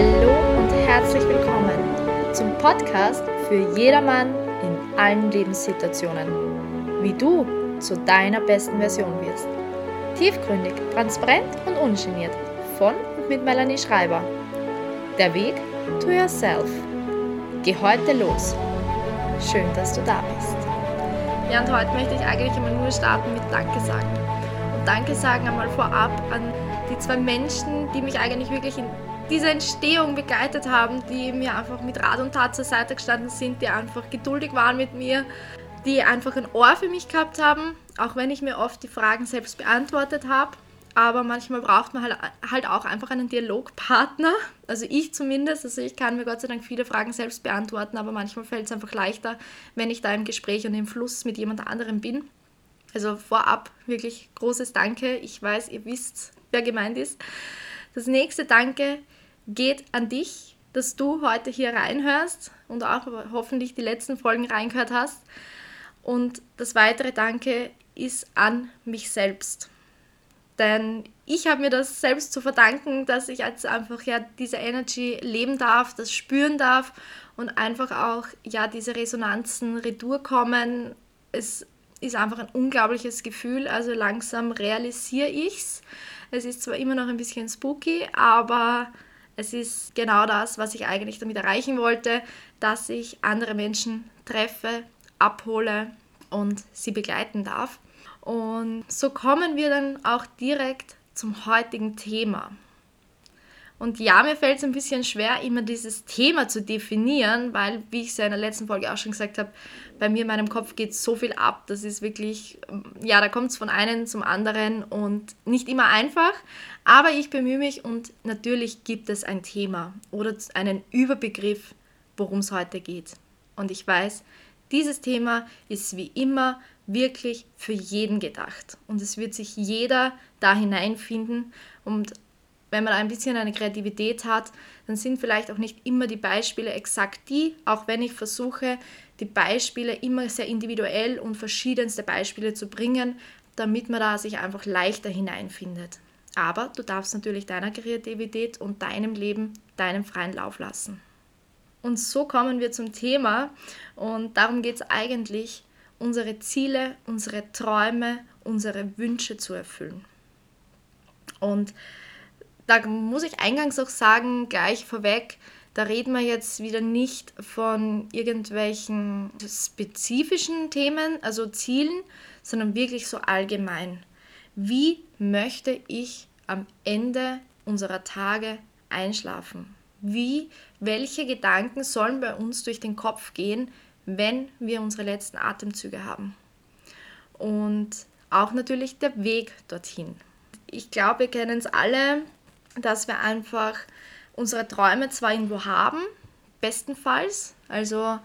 Hallo und herzlich willkommen zum Podcast für jedermann in allen Lebenssituationen. Wie du zu deiner besten Version wirst. Tiefgründig, transparent und ungeniert. Von und mit Melanie Schreiber. Der Weg to yourself. Geh heute los. Schön, dass du da bist. Ja, und heute möchte ich eigentlich immer nur starten mit Danke sagen. Und Danke sagen einmal vorab an die zwei Menschen, die mich eigentlich wirklich in dieser Entstehung begleitet haben, die mir einfach mit Rat und Tat zur Seite gestanden sind, die einfach geduldig waren mit mir, die einfach ein Ohr für mich gehabt haben, auch wenn ich mir oft die Fragen selbst beantwortet habe. Aber manchmal braucht man halt, halt auch einfach einen Dialogpartner. Also ich zumindest. Also ich kann mir Gott sei Dank viele Fragen selbst beantworten, aber manchmal fällt es einfach leichter, wenn ich da im Gespräch und im Fluss mit jemand anderem bin. Also vorab wirklich großes Danke. Ich weiß, ihr wisst, wer gemeint ist. Das nächste Danke geht an dich, dass du heute hier reinhörst und auch hoffentlich die letzten Folgen reingehört hast. Und das weitere Danke ist an mich selbst. Denn ich habe mir das selbst zu verdanken, dass ich jetzt einfach ja diese Energy leben darf, das spüren darf und einfach auch ja diese Resonanzen retour kommen. Es ist einfach ein unglaubliches Gefühl. Also langsam realisiere ich es. Es ist zwar immer noch ein bisschen spooky, aber es ist genau das, was ich eigentlich damit erreichen wollte, dass ich andere Menschen treffe, abhole und sie begleiten darf. Und so kommen wir dann auch direkt zum heutigen Thema. Und ja, mir fällt es ein bisschen schwer, immer dieses Thema zu definieren, weil, wie ich es ja in der letzten Folge auch schon gesagt habe, bei mir in meinem Kopf geht so viel ab. Das ist wirklich, ja, da kommt es von einem zum anderen und nicht immer einfach. Aber ich bemühe mich und natürlich gibt es ein Thema oder einen Überbegriff, worum es heute geht. Und ich weiß, dieses Thema ist wie immer wirklich für jeden gedacht. Und es wird sich jeder da hineinfinden. Und wenn man ein bisschen eine Kreativität hat, dann sind vielleicht auch nicht immer die Beispiele exakt die, auch wenn ich versuche, die Beispiele immer sehr individuell und verschiedenste Beispiele zu bringen, damit man da sich einfach leichter hineinfindet. Aber du darfst natürlich deiner Kreativität und deinem Leben deinen freien Lauf lassen. Und so kommen wir zum Thema und darum geht es eigentlich, unsere Ziele, unsere Träume, unsere Wünsche zu erfüllen. Und da muss ich eingangs auch sagen, gleich vorweg, da reden wir jetzt wieder nicht von irgendwelchen spezifischen Themen, also Zielen, sondern wirklich so allgemein. Wie möchte ich am Ende unserer Tage einschlafen? Wie, welche Gedanken sollen bei uns durch den Kopf gehen, wenn wir unsere letzten Atemzüge haben? Und auch natürlich der Weg dorthin. Ich glaube, wir kennen es alle, dass wir einfach unsere Träume zwar irgendwo haben, bestenfalls, also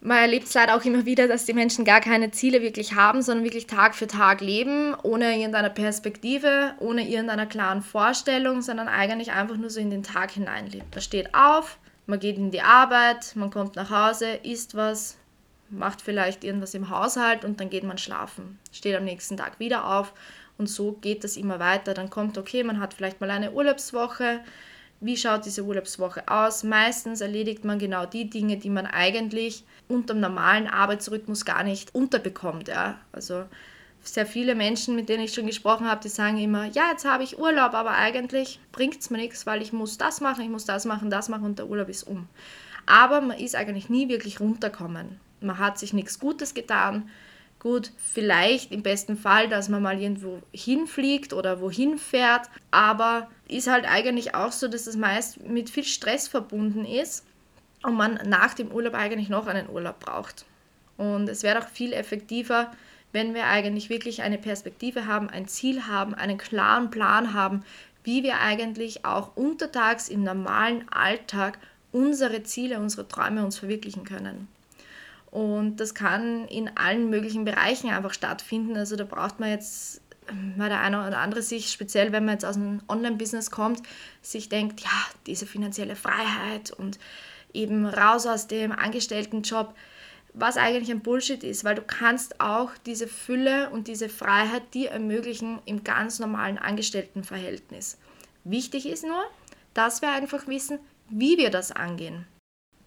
man erlebt es leider auch immer wieder, dass die Menschen gar keine Ziele wirklich haben, sondern wirklich Tag für Tag leben, ohne irgendeine Perspektive, ohne irgendeiner klaren Vorstellung, sondern eigentlich einfach nur so in den Tag hineinlebt. Man steht auf, man geht in die Arbeit, man kommt nach Hause, isst was, macht vielleicht irgendwas im Haushalt und dann geht man schlafen. Steht am nächsten Tag wieder auf und so geht das immer weiter. Dann kommt, okay, man hat vielleicht mal eine Urlaubswoche, wie schaut diese Urlaubswoche aus? Meistens erledigt man genau die Dinge, die man eigentlich unter dem normalen Arbeitsrhythmus gar nicht unterbekommt. Ja? Also sehr viele Menschen, mit denen ich schon gesprochen habe, die sagen immer, ja, jetzt habe ich Urlaub, aber eigentlich bringt es mir nichts, weil ich muss das machen, ich muss das machen, das machen und der Urlaub ist um. Aber man ist eigentlich nie wirklich runterkommen. Man hat sich nichts Gutes getan, Gut, vielleicht im besten Fall, dass man mal irgendwo hinfliegt oder wohin fährt, aber ist halt eigentlich auch so, dass das meist mit viel Stress verbunden ist und man nach dem Urlaub eigentlich noch einen Urlaub braucht. Und es wäre auch viel effektiver, wenn wir eigentlich wirklich eine Perspektive haben, ein Ziel haben, einen klaren Plan haben, wie wir eigentlich auch untertags im normalen Alltag unsere Ziele, unsere Träume uns verwirklichen können. Und das kann in allen möglichen Bereichen einfach stattfinden. Also da braucht man jetzt, weil der eine oder andere sich, speziell wenn man jetzt aus einem Online-Business kommt, sich denkt, ja, diese finanzielle Freiheit und eben raus aus dem Angestelltenjob, was eigentlich ein Bullshit ist, weil du kannst auch diese Fülle und diese Freiheit dir ermöglichen im ganz normalen Angestelltenverhältnis. Wichtig ist nur, dass wir einfach wissen, wie wir das angehen,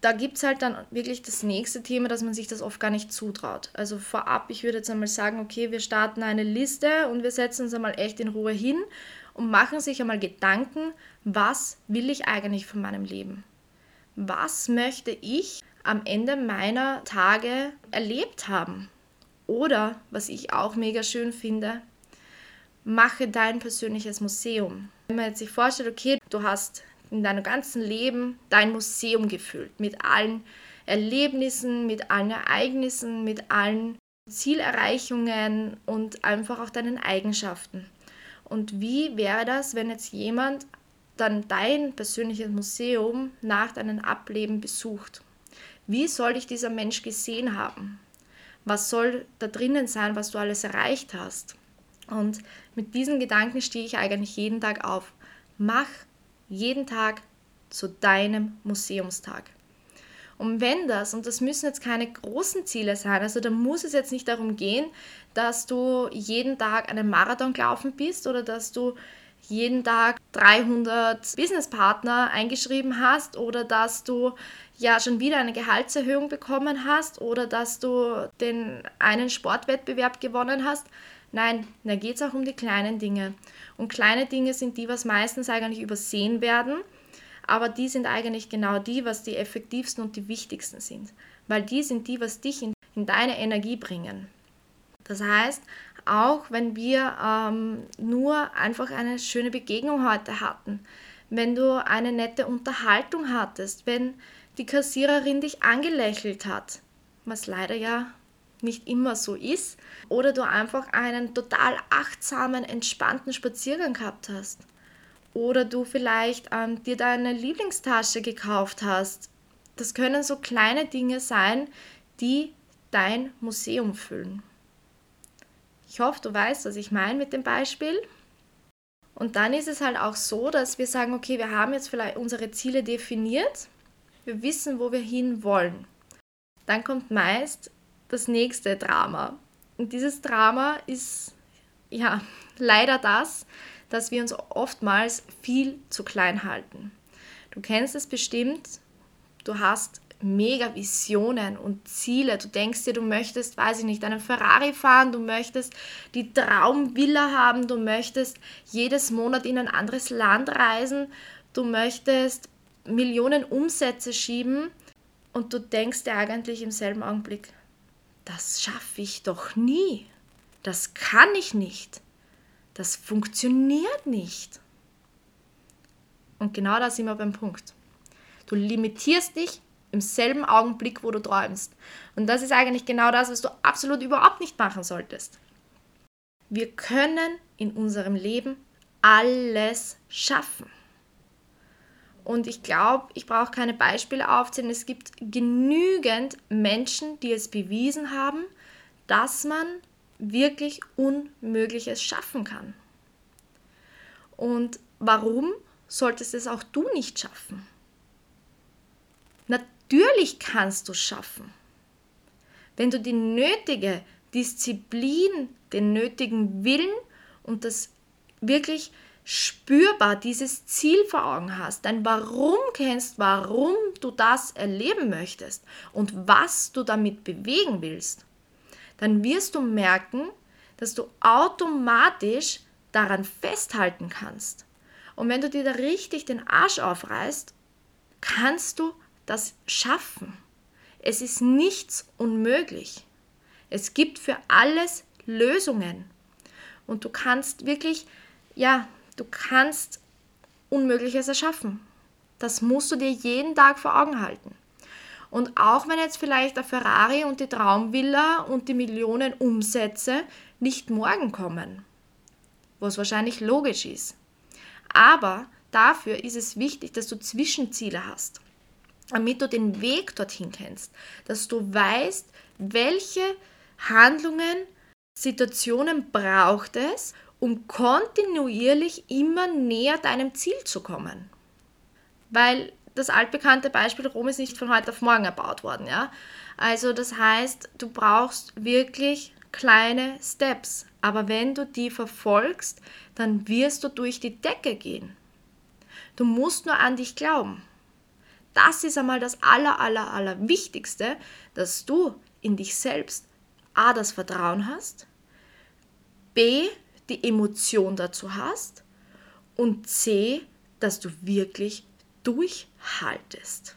da gibt es halt dann wirklich das nächste Thema, dass man sich das oft gar nicht zutraut. Also vorab, ich würde jetzt einmal sagen, okay, wir starten eine Liste und wir setzen uns einmal echt in Ruhe hin und machen sich einmal Gedanken, was will ich eigentlich von meinem Leben? Was möchte ich am Ende meiner Tage erlebt haben? Oder, was ich auch mega schön finde, mache dein persönliches Museum. Wenn man jetzt sich vorstellt, okay, du hast in deinem ganzen Leben dein Museum gefüllt mit allen Erlebnissen, mit allen Ereignissen, mit allen Zielerreichungen und einfach auch deinen Eigenschaften. Und wie wäre das, wenn jetzt jemand dann dein persönliches Museum nach deinem Ableben besucht? Wie soll dich dieser Mensch gesehen haben? Was soll da drinnen sein, was du alles erreicht hast? Und mit diesen Gedanken stehe ich eigentlich jeden Tag auf. Mach jeden Tag zu deinem Museumstag. Und wenn das, und das müssen jetzt keine großen Ziele sein, also da muss es jetzt nicht darum gehen, dass du jeden Tag einen Marathon gelaufen bist oder dass du jeden Tag 300 Businesspartner eingeschrieben hast oder dass du ja schon wieder eine Gehaltserhöhung bekommen hast oder dass du den einen Sportwettbewerb gewonnen hast. Nein, da geht es auch um die kleinen Dinge. Und kleine Dinge sind die, was meistens eigentlich übersehen werden, aber die sind eigentlich genau die, was die effektivsten und die wichtigsten sind, weil die sind die, was dich in, in deine Energie bringen. Das heißt, auch wenn wir ähm, nur einfach eine schöne Begegnung heute hatten, wenn du eine nette Unterhaltung hattest, wenn die Kassiererin dich angelächelt hat, was leider ja nicht immer so ist, oder du einfach einen total achtsamen, entspannten Spaziergang gehabt hast, oder du vielleicht ähm, dir deine Lieblingstasche gekauft hast. Das können so kleine Dinge sein, die dein Museum füllen. Ich hoffe, du weißt, was ich meine mit dem Beispiel. Und dann ist es halt auch so, dass wir sagen, okay, wir haben jetzt vielleicht unsere Ziele definiert, wir wissen, wo wir hin wollen. Dann kommt meist das nächste Drama. Und dieses Drama ist ja leider das, dass wir uns oftmals viel zu klein halten. Du kennst es bestimmt, du hast mega Visionen und Ziele. Du denkst dir, du möchtest, weiß ich nicht, einen Ferrari fahren, du möchtest die Traumvilla haben, du möchtest jedes Monat in ein anderes Land reisen, du möchtest Millionen Umsätze schieben und du denkst dir eigentlich im selben Augenblick, das schaffe ich doch nie. Das kann ich nicht. Das funktioniert nicht. Und genau da sind wir beim Punkt. Du limitierst dich im selben Augenblick, wo du träumst. Und das ist eigentlich genau das, was du absolut überhaupt nicht machen solltest. Wir können in unserem Leben alles schaffen. Und ich glaube, ich brauche keine Beispiele aufzählen. Es gibt genügend Menschen, die es bewiesen haben, dass man wirklich Unmögliches schaffen kann. Und warum solltest es auch du nicht schaffen? Natürlich kannst du es schaffen. Wenn du die nötige Disziplin, den nötigen Willen und das wirklich spürbar dieses Ziel vor Augen hast, dein Warum kennst, warum du das erleben möchtest und was du damit bewegen willst, dann wirst du merken, dass du automatisch daran festhalten kannst. Und wenn du dir da richtig den Arsch aufreißt, kannst du das schaffen. Es ist nichts unmöglich. Es gibt für alles Lösungen. Und du kannst wirklich, ja, Du kannst Unmögliches erschaffen. Das musst du dir jeden Tag vor Augen halten. Und auch wenn jetzt vielleicht der Ferrari und die Traumvilla und die Millionen Umsätze nicht morgen kommen, was wahrscheinlich logisch ist. Aber dafür ist es wichtig, dass du Zwischenziele hast, damit du den Weg dorthin kennst, dass du weißt, welche Handlungen, Situationen braucht es, um kontinuierlich immer näher deinem Ziel zu kommen. Weil das altbekannte Beispiel Rom ist nicht von heute auf morgen erbaut worden, ja? Also das heißt, du brauchst wirklich kleine Steps, aber wenn du die verfolgst, dann wirst du durch die Decke gehen. Du musst nur an dich glauben. das ist einmal das aller, aller, aller Wichtigste, dass du in dich selbst A, das Vertrauen hast, B, die Emotion dazu hast und C, dass du wirklich durchhaltest.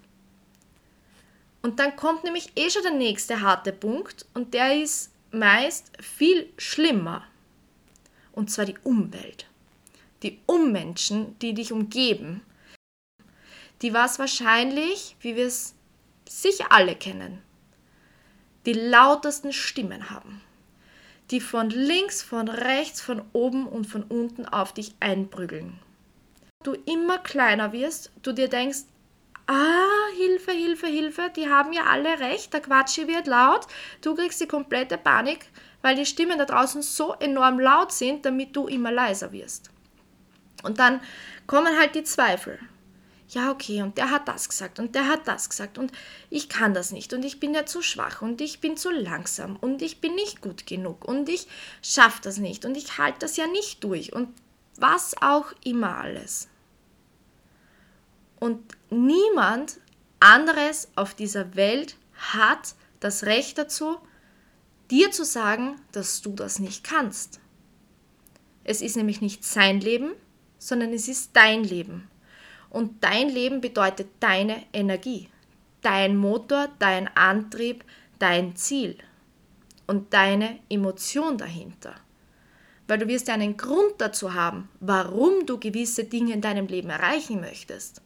Und dann kommt nämlich eh schon der nächste harte Punkt und der ist meist viel schlimmer. Und zwar die Umwelt. Die Ummenschen, die dich umgeben, die was wahrscheinlich, wie wir es sicher alle kennen, die lautesten Stimmen haben, die von links, von rechts, von oben und von unten auf dich einprügeln. Du immer kleiner wirst, du dir denkst, ah, Hilfe, Hilfe, Hilfe, die haben ja alle recht, der Quatschi wird laut, du kriegst die komplette Panik, weil die Stimmen da draußen so enorm laut sind, damit du immer leiser wirst. Und dann kommen halt die Zweifel ja, okay, und der hat das gesagt und der hat das gesagt und ich kann das nicht und ich bin ja zu schwach und ich bin zu langsam und ich bin nicht gut genug und ich schaffe das nicht und ich halte das ja nicht durch und was auch immer alles. Und niemand anderes auf dieser Welt hat das Recht dazu, dir zu sagen, dass du das nicht kannst. Es ist nämlich nicht sein Leben, sondern es ist dein Leben. Und dein Leben bedeutet deine Energie, dein Motor, dein Antrieb, dein Ziel und deine Emotion dahinter. Weil du wirst einen Grund dazu haben, warum du gewisse Dinge in deinem Leben erreichen möchtest.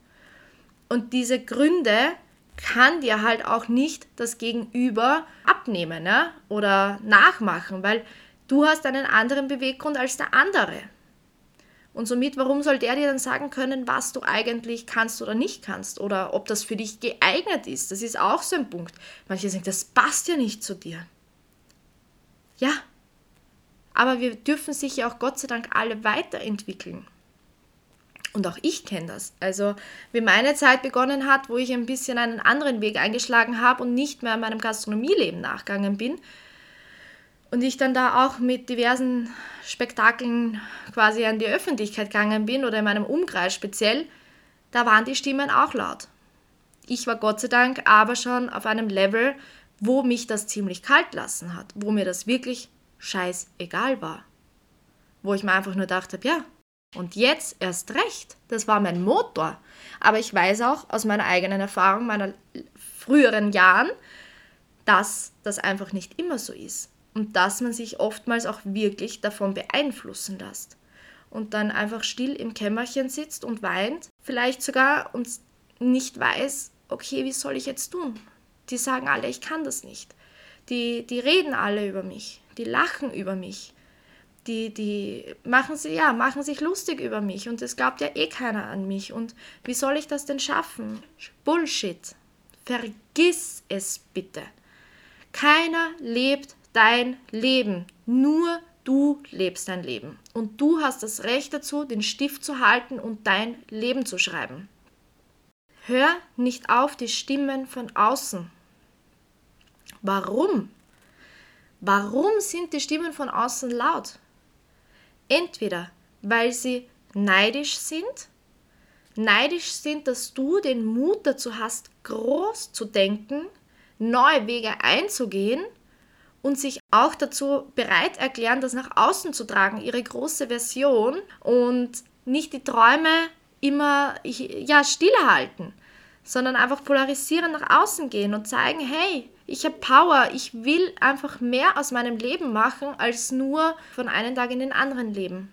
Und diese Gründe kann dir halt auch nicht das Gegenüber abnehmen ne? oder nachmachen, weil du hast einen anderen Beweggrund als der andere. Und somit, warum soll der dir dann sagen können, was du eigentlich kannst oder nicht kannst? Oder ob das für dich geeignet ist? Das ist auch so ein Punkt. Manche sagen, das passt ja nicht zu dir. Ja, aber wir dürfen sich ja auch Gott sei Dank alle weiterentwickeln. Und auch ich kenne das. Also, wie meine Zeit begonnen hat, wo ich ein bisschen einen anderen Weg eingeschlagen habe und nicht mehr meinem Gastronomieleben nachgegangen bin, und ich dann da auch mit diversen Spektakeln quasi an die Öffentlichkeit gegangen bin oder in meinem Umkreis speziell, da waren die Stimmen auch laut. Ich war Gott sei Dank aber schon auf einem Level, wo mich das ziemlich kalt lassen hat, wo mir das wirklich scheißegal war. Wo ich mir einfach nur dachte, ja, und jetzt erst recht, das war mein Motor. Aber ich weiß auch aus meiner eigenen Erfahrung, meiner früheren Jahren, dass das einfach nicht immer so ist und dass man sich oftmals auch wirklich davon beeinflussen lässt und dann einfach still im Kämmerchen sitzt und weint, vielleicht sogar und nicht weiß, okay, wie soll ich jetzt tun? Die sagen alle, ich kann das nicht. Die, die reden alle über mich, die lachen über mich, die, die machen, sie, ja, machen sich lustig über mich und es glaubt ja eh keiner an mich. Und wie soll ich das denn schaffen? Bullshit. Vergiss es bitte. Keiner lebt dein Leben. Nur du lebst dein Leben. Und du hast das Recht dazu, den Stift zu halten und dein Leben zu schreiben. Hör nicht auf die Stimmen von außen. Warum? Warum sind die Stimmen von außen laut? Entweder weil sie neidisch sind, neidisch sind, dass du den Mut dazu hast, groß zu denken, neue Wege einzugehen und sich auch dazu bereit erklären, das nach außen zu tragen, ihre große Version und nicht die Träume immer ja, stillhalten, sondern einfach polarisieren nach außen gehen und zeigen, hey, ich habe Power, ich will einfach mehr aus meinem Leben machen, als nur von einem Tag in den anderen leben.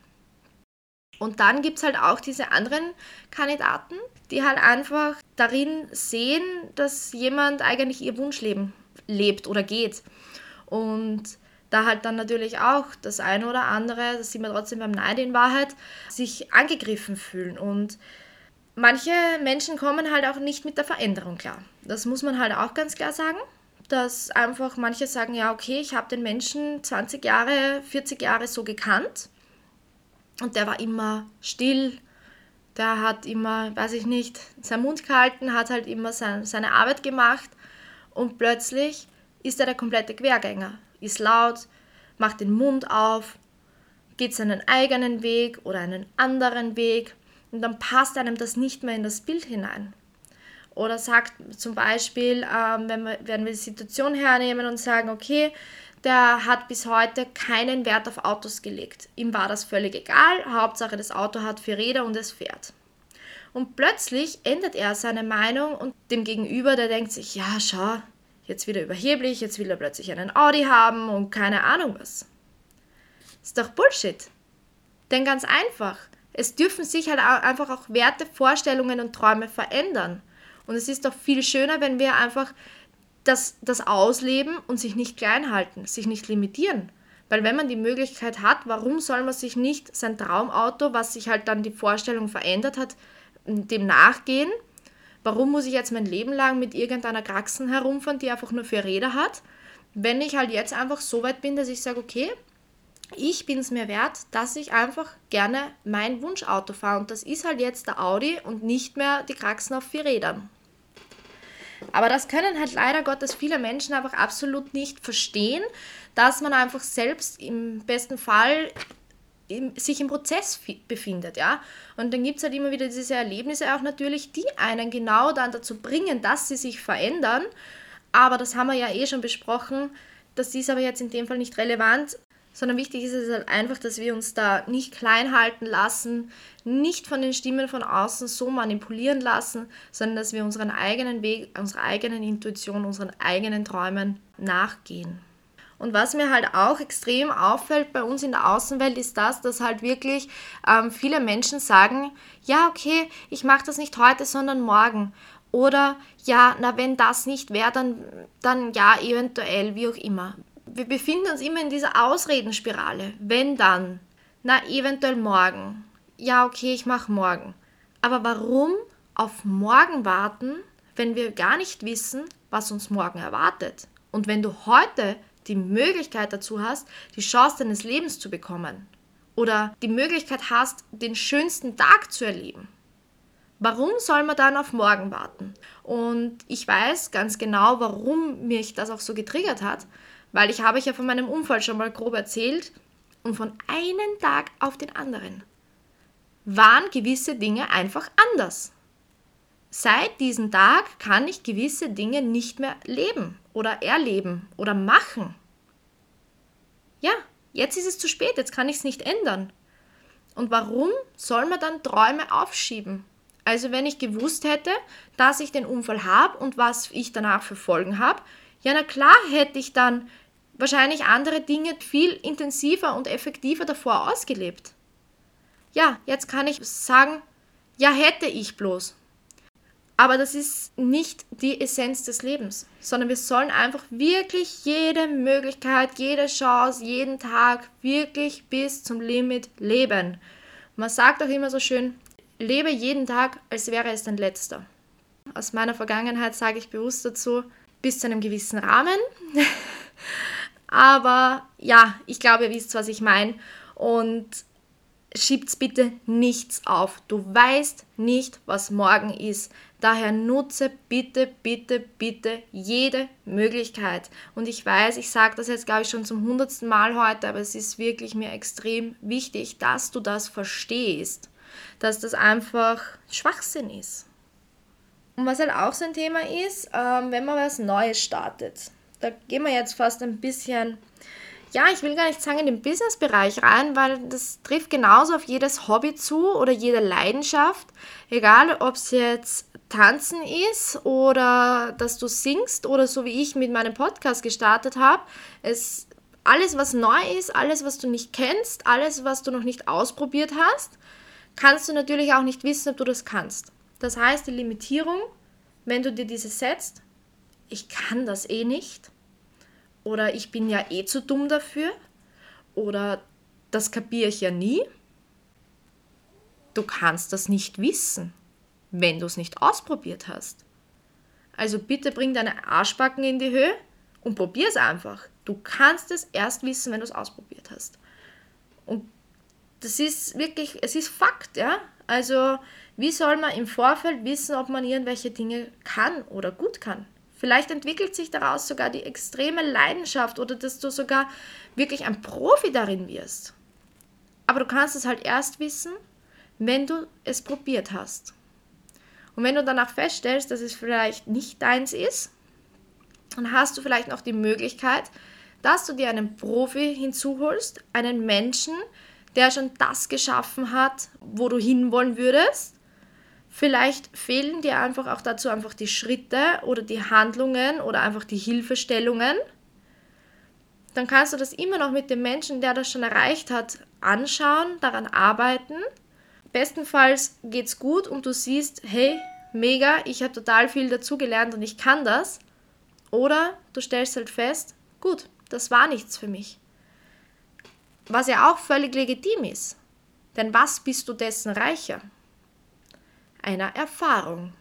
Und dann gibt es halt auch diese anderen Kandidaten, die halt einfach darin sehen, dass jemand eigentlich ihr Wunschleben lebt oder geht. Und da halt dann natürlich auch das eine oder andere, das sieht man trotzdem beim Neid in Wahrheit, sich angegriffen fühlen. Und manche Menschen kommen halt auch nicht mit der Veränderung klar. Das muss man halt auch ganz klar sagen. Dass einfach manche sagen, ja, okay, ich habe den Menschen 20 Jahre, 40 Jahre so gekannt und der war immer still, der hat immer, weiß ich nicht, seinen Mund gehalten, hat halt immer sein, seine Arbeit gemacht und plötzlich ist er der komplette Quergänger, ist laut, macht den Mund auf, geht seinen eigenen Weg oder einen anderen Weg und dann passt einem das nicht mehr in das Bild hinein. Oder sagt zum Beispiel, ähm, wenn, wir, wenn wir die Situation hernehmen und sagen, okay, der hat bis heute keinen Wert auf Autos gelegt. Ihm war das völlig egal, Hauptsache das Auto hat vier Räder und es fährt. Und plötzlich ändert er seine Meinung und dem Gegenüber, der denkt sich, ja, schau, jetzt wieder überheblich, jetzt will er plötzlich einen Audi haben und keine Ahnung was. Ist doch Bullshit. Denn ganz einfach, es dürfen sich halt einfach auch Werte, Vorstellungen und Träume verändern. Und es ist doch viel schöner, wenn wir einfach das, das ausleben und sich nicht klein halten, sich nicht limitieren. Weil wenn man die Möglichkeit hat, warum soll man sich nicht sein Traumauto, was sich halt dann die Vorstellung verändert hat, dem nachgehen? Warum muss ich jetzt mein Leben lang mit irgendeiner Kraxen herumfahren, die einfach nur vier Räder hat? Wenn ich halt jetzt einfach so weit bin, dass ich sage, okay, ich bin es mir wert, dass ich einfach gerne mein Wunschauto fahre. Und das ist halt jetzt der Audi und nicht mehr die Kraxen auf vier Rädern. Aber das können halt leider Gottes viele Menschen einfach absolut nicht verstehen, dass man einfach selbst im besten Fall im, sich im Prozess befindet, ja. Und dann gibt es halt immer wieder diese Erlebnisse auch natürlich, die einen genau dann dazu bringen, dass sie sich verändern. Aber das haben wir ja eh schon besprochen. Das ist aber jetzt in dem Fall nicht relevant sondern wichtig ist es halt einfach, dass wir uns da nicht klein halten lassen, nicht von den Stimmen von außen so manipulieren lassen, sondern dass wir unseren eigenen Weg, unserer eigenen Intuition, unseren eigenen Träumen nachgehen. Und was mir halt auch extrem auffällt bei uns in der Außenwelt, ist das, dass halt wirklich ähm, viele Menschen sagen, ja, okay, ich mache das nicht heute, sondern morgen. Oder ja, na, wenn das nicht wäre, dann, dann ja, eventuell, wie auch immer wir befinden uns immer in dieser Ausredenspirale. Wenn dann, na eventuell morgen. Ja, okay, ich mache morgen. Aber warum auf morgen warten, wenn wir gar nicht wissen, was uns morgen erwartet? Und wenn du heute die Möglichkeit dazu hast, die Chance deines Lebens zu bekommen oder die Möglichkeit hast, den schönsten Tag zu erleben. Warum soll man dann auf morgen warten? Und ich weiß ganz genau, warum mich das auch so getriggert hat, weil ich habe ich ja von meinem Unfall schon mal grob erzählt und von einem Tag auf den anderen waren gewisse Dinge einfach anders. Seit diesem Tag kann ich gewisse Dinge nicht mehr leben oder erleben oder machen. Ja, jetzt ist es zu spät, jetzt kann ich es nicht ändern. Und warum soll man dann Träume aufschieben? Also wenn ich gewusst hätte, dass ich den Unfall habe und was ich danach für Folgen habe, ja na klar hätte ich dann wahrscheinlich andere Dinge viel intensiver und effektiver davor ausgelebt. Ja, jetzt kann ich sagen, ja hätte ich bloß. Aber das ist nicht die Essenz des Lebens, sondern wir sollen einfach wirklich jede Möglichkeit, jede Chance, jeden Tag wirklich bis zum Limit leben. Man sagt auch immer so schön, lebe jeden Tag, als wäre es dein letzter. Aus meiner Vergangenheit sage ich bewusst dazu, bis zu einem gewissen Rahmen. Aber ja, ich glaube, ihr wisst, was ich meine. Und schiebt bitte nichts auf. Du weißt nicht, was morgen ist. Daher nutze bitte, bitte, bitte jede Möglichkeit. Und ich weiß, ich sage das jetzt, glaube ich, schon zum hundertsten Mal heute, aber es ist wirklich mir extrem wichtig, dass du das verstehst. Dass das einfach Schwachsinn ist. Und was halt auch so ein Thema ist, ähm, wenn man was Neues startet da gehen wir jetzt fast ein bisschen, ja, ich will gar nicht sagen in den Business-Bereich rein, weil das trifft genauso auf jedes Hobby zu oder jede Leidenschaft. Egal, ob es jetzt Tanzen ist oder dass du singst oder so wie ich mit meinem Podcast gestartet habe. Es alles, was neu ist, alles, was du nicht kennst, alles, was du noch nicht ausprobiert hast, kannst du natürlich auch nicht wissen, ob du das kannst. Das heißt, die Limitierung, wenn du dir diese setzt, ich kann das eh nicht oder ich bin ja eh zu dumm dafür oder das kapiere ich ja nie. Du kannst das nicht wissen, wenn du es nicht ausprobiert hast. Also bitte bring deine Arschbacken in die Höhe und probier es einfach. Du kannst es erst wissen, wenn du es ausprobiert hast. Und das ist wirklich, es ist Fakt, ja. Also, wie soll man im Vorfeld wissen, ob man irgendwelche Dinge kann oder gut kann? Vielleicht entwickelt sich daraus sogar die extreme Leidenschaft oder dass du sogar wirklich ein Profi darin wirst. Aber du kannst es halt erst wissen, wenn du es probiert hast. Und wenn du danach feststellst, dass es vielleicht nicht deins ist, dann hast du vielleicht noch die Möglichkeit, dass du dir einen Profi hinzuholst, einen Menschen, der schon das geschaffen hat, wo du hinwollen würdest. Vielleicht fehlen dir einfach auch dazu einfach die Schritte oder die Handlungen oder einfach die Hilfestellungen. Dann kannst du das immer noch mit dem Menschen, der das schon erreicht hat, anschauen, daran arbeiten. Bestenfalls geht's gut und du siehst, hey, mega, ich habe total viel dazugelernt und ich kann das. Oder du stellst halt fest, gut, das war nichts für mich. Was ja auch völlig legitim ist. Denn was bist du dessen reicher? Einer Erfahrung.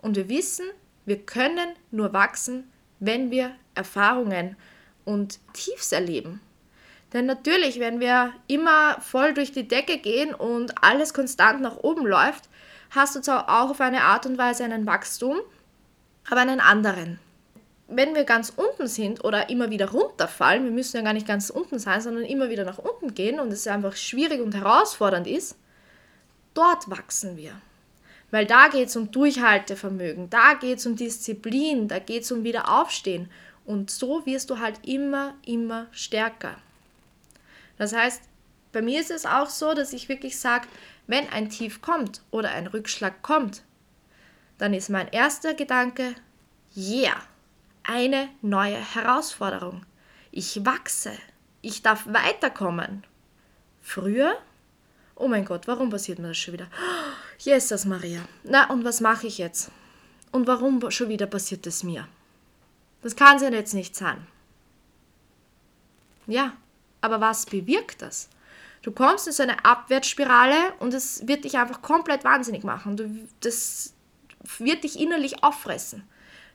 Und wir wissen, wir können nur wachsen, wenn wir Erfahrungen und Tiefs erleben. Denn natürlich, wenn wir immer voll durch die Decke gehen und alles konstant nach oben läuft, hast du zwar auch auf eine Art und Weise einen Wachstum, aber einen anderen wenn wir ganz unten sind oder immer wieder runterfallen, wir müssen ja gar nicht ganz unten sein, sondern immer wieder nach unten gehen und es einfach schwierig und herausfordernd ist, dort wachsen wir. Weil da geht es um Durchhaltevermögen, da geht es um Disziplin, da geht es um Wiederaufstehen. Und so wirst du halt immer, immer stärker. Das heißt, bei mir ist es auch so, dass ich wirklich sage, wenn ein Tief kommt oder ein Rückschlag kommt, dann ist mein erster Gedanke, yeah, eine neue Herausforderung. Ich wachse. Ich darf weiterkommen. Früher? Oh mein Gott, warum passiert mir das schon wieder? Jesus Maria. Na, und was mache ich jetzt? Und warum schon wieder passiert es mir? Das kann es ja jetzt nicht sein. Ja, aber was bewirkt das? Du kommst in so eine Abwärtsspirale und es wird dich einfach komplett wahnsinnig machen. Du, das wird dich innerlich auffressen.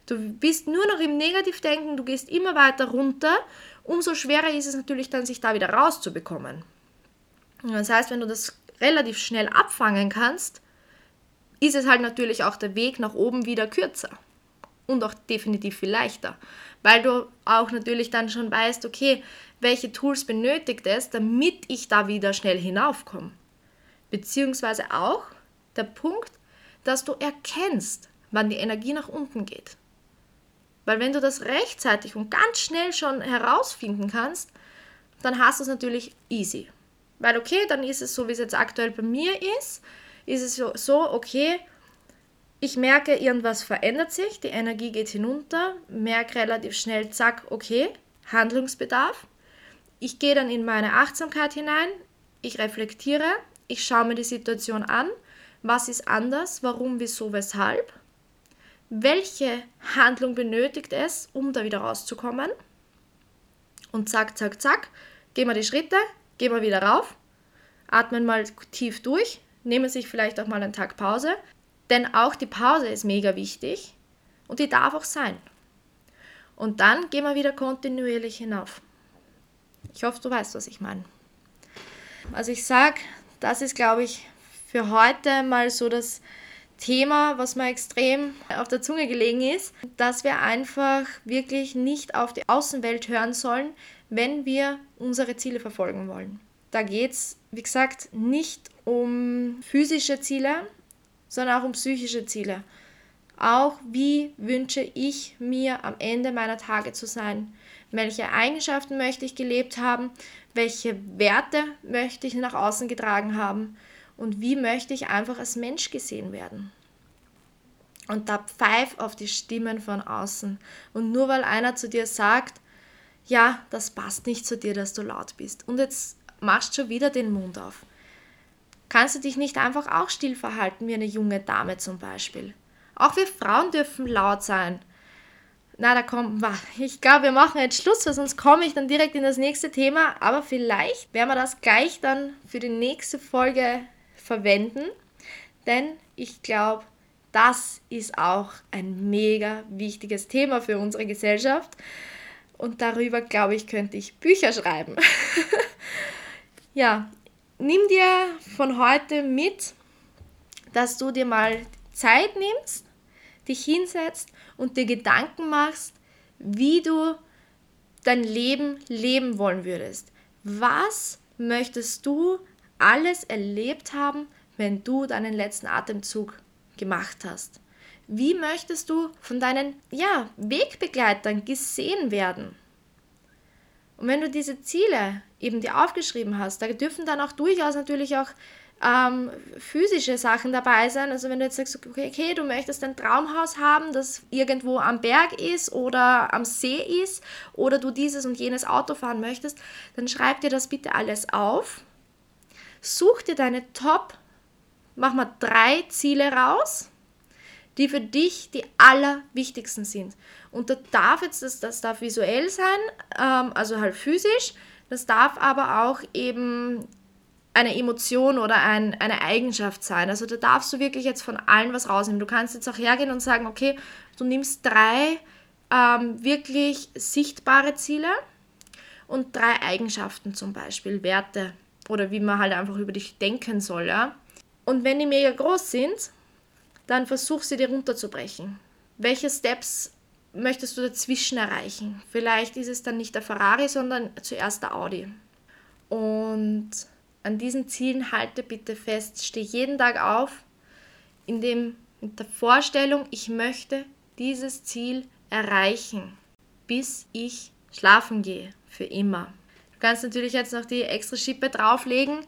Du bist nur noch im Negativdenken, du gehst immer weiter runter. Umso schwerer ist es natürlich dann, sich da wieder rauszubekommen. Das heißt, wenn du das relativ schnell abfangen kannst, ist es halt natürlich auch der Weg nach oben wieder kürzer und auch definitiv viel leichter, weil du auch natürlich dann schon weißt, okay, welche Tools benötigt es, damit ich da wieder schnell hinaufkomme. Beziehungsweise auch der Punkt, dass du erkennst, wann die Energie nach unten geht. Weil wenn du das rechtzeitig und ganz schnell schon herausfinden kannst, dann hast du es natürlich easy. Weil okay, dann ist es so, wie es jetzt aktuell bei mir ist, ist es so, okay, ich merke, irgendwas verändert sich, die Energie geht hinunter, merke relativ schnell, zack, okay, Handlungsbedarf. Ich gehe dann in meine Achtsamkeit hinein, ich reflektiere, ich schaue mir die Situation an, was ist anders, warum, wieso, weshalb? Welche Handlung benötigt es, um da wieder rauszukommen. Und zack, zack, zack, gehen wir die Schritte, gehen wir wieder rauf, atmen mal tief durch, nehmen sich vielleicht auch mal einen Tag Pause, denn auch die Pause ist mega wichtig. Und die darf auch sein. Und dann gehen wir wieder kontinuierlich hinauf. Ich hoffe, du weißt, was ich meine. Also ich sage, das ist, glaube ich, für heute mal so das Thema, was mir extrem auf der Zunge gelegen ist, dass wir einfach wirklich nicht auf die Außenwelt hören sollen, wenn wir unsere Ziele verfolgen wollen. Da geht es, wie gesagt, nicht um physische Ziele, sondern auch um psychische Ziele. Auch wie wünsche ich mir am Ende meiner Tage zu sein? Welche Eigenschaften möchte ich gelebt haben? Welche Werte möchte ich nach außen getragen haben? und wie möchte ich einfach als Mensch gesehen werden. Und da pfeif auf die Stimmen von außen. Und nur weil einer zu dir sagt, ja, das passt nicht zu dir, dass du laut bist. Und jetzt machst du schon wieder den Mund auf. Kannst du dich nicht einfach auch still verhalten wie eine junge Dame zum Beispiel? Auch wir Frauen dürfen laut sein. Na, da kommt, ich glaube, wir machen jetzt Schluss, weil sonst komme ich dann direkt in das nächste Thema. Aber vielleicht werden wir das gleich dann für die nächste Folge verwenden, denn ich glaube, das ist auch ein mega wichtiges Thema für unsere Gesellschaft und darüber, glaube ich, könnte ich Bücher schreiben. ja, nimm dir von heute mit, dass du dir mal Zeit nimmst, dich hinsetzt und dir Gedanken machst, wie du dein Leben leben wollen würdest. Was möchtest du alles erlebt haben, wenn du deinen letzten Atemzug gemacht hast? Wie möchtest du von deinen ja, Wegbegleitern gesehen werden? Und wenn du diese Ziele eben dir aufgeschrieben hast, da dürfen dann auch durchaus natürlich auch ähm, physische Sachen dabei sein. Also wenn du jetzt sagst, okay, okay, du möchtest ein Traumhaus haben, das irgendwo am Berg ist oder am See ist oder du dieses und jenes Auto fahren möchtest, dann schreib dir das bitte alles auf. Such dir deine Top, mach mal drei Ziele raus, die für dich die allerwichtigsten sind. Und da darf jetzt, das, das darf visuell sein, ähm, also halt physisch, das darf aber auch eben eine Emotion oder ein, eine Eigenschaft sein. Also da darfst du wirklich jetzt von allen was rausnehmen. Du kannst jetzt auch hergehen und sagen, okay, du nimmst drei ähm, wirklich sichtbare Ziele und drei Eigenschaften zum Beispiel, Werte oder wie man halt einfach über dich denken soll. Ja? Und wenn die mega groß sind, dann versuch sie dir runterzubrechen. Welche Steps möchtest du dazwischen erreichen? Vielleicht ist es dann nicht der Ferrari, sondern zuerst der Audi. Und an diesen Zielen halte bitte fest. Steh jeden Tag auf in dem, mit der Vorstellung, ich möchte dieses Ziel erreichen, bis ich schlafen gehe, für immer. Du kannst natürlich jetzt noch die extra Schippe drauflegen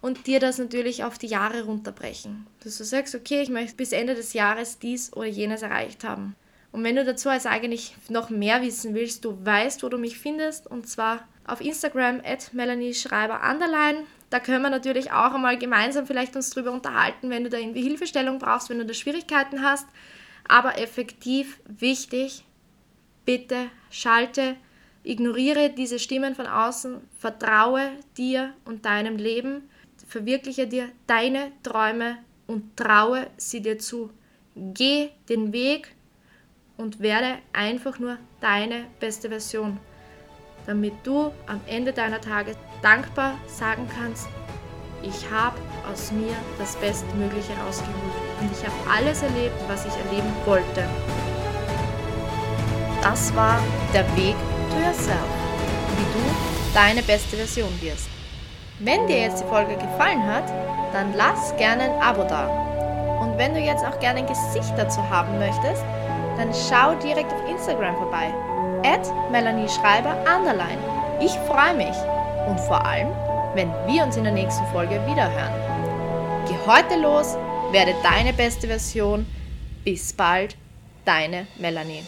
und dir das natürlich auf die Jahre runterbrechen. Dass du sagst, okay, ich möchte bis Ende des Jahres dies oder jenes erreicht haben. Und wenn du dazu also eigentlich noch mehr wissen willst, du weißt, wo du mich findest, und zwar auf Instagram at Melanie Schreiber Underline. Da können wir natürlich auch einmal gemeinsam vielleicht uns drüber unterhalten, wenn du da irgendwie Hilfestellung brauchst, wenn du da Schwierigkeiten hast. Aber effektiv wichtig, bitte schalte, ignoriere diese Stimmen von außen, vertraue dir und deinem Leben, verwirkliche dir deine Träume und traue sie dir zu. Geh den Weg und werde einfach nur deine beste Version damit du am Ende deiner Tage dankbar sagen kannst, ich habe aus mir das Bestmögliche rausgeholt und ich habe alles erlebt, was ich erleben wollte. Das war der Weg to yourself, wie du deine beste Version wirst. Wenn dir jetzt die Folge gefallen hat, dann lass gerne ein Abo da. Und wenn du jetzt auch gerne ein Gesicht dazu haben möchtest, dann schau direkt auf Instagram vorbei at Melanie Schreiber underline. Ich freue mich und vor allem, wenn wir uns in der nächsten Folge wiederhören. Geh heute los, werde deine beste Version. Bis bald, deine Melanie.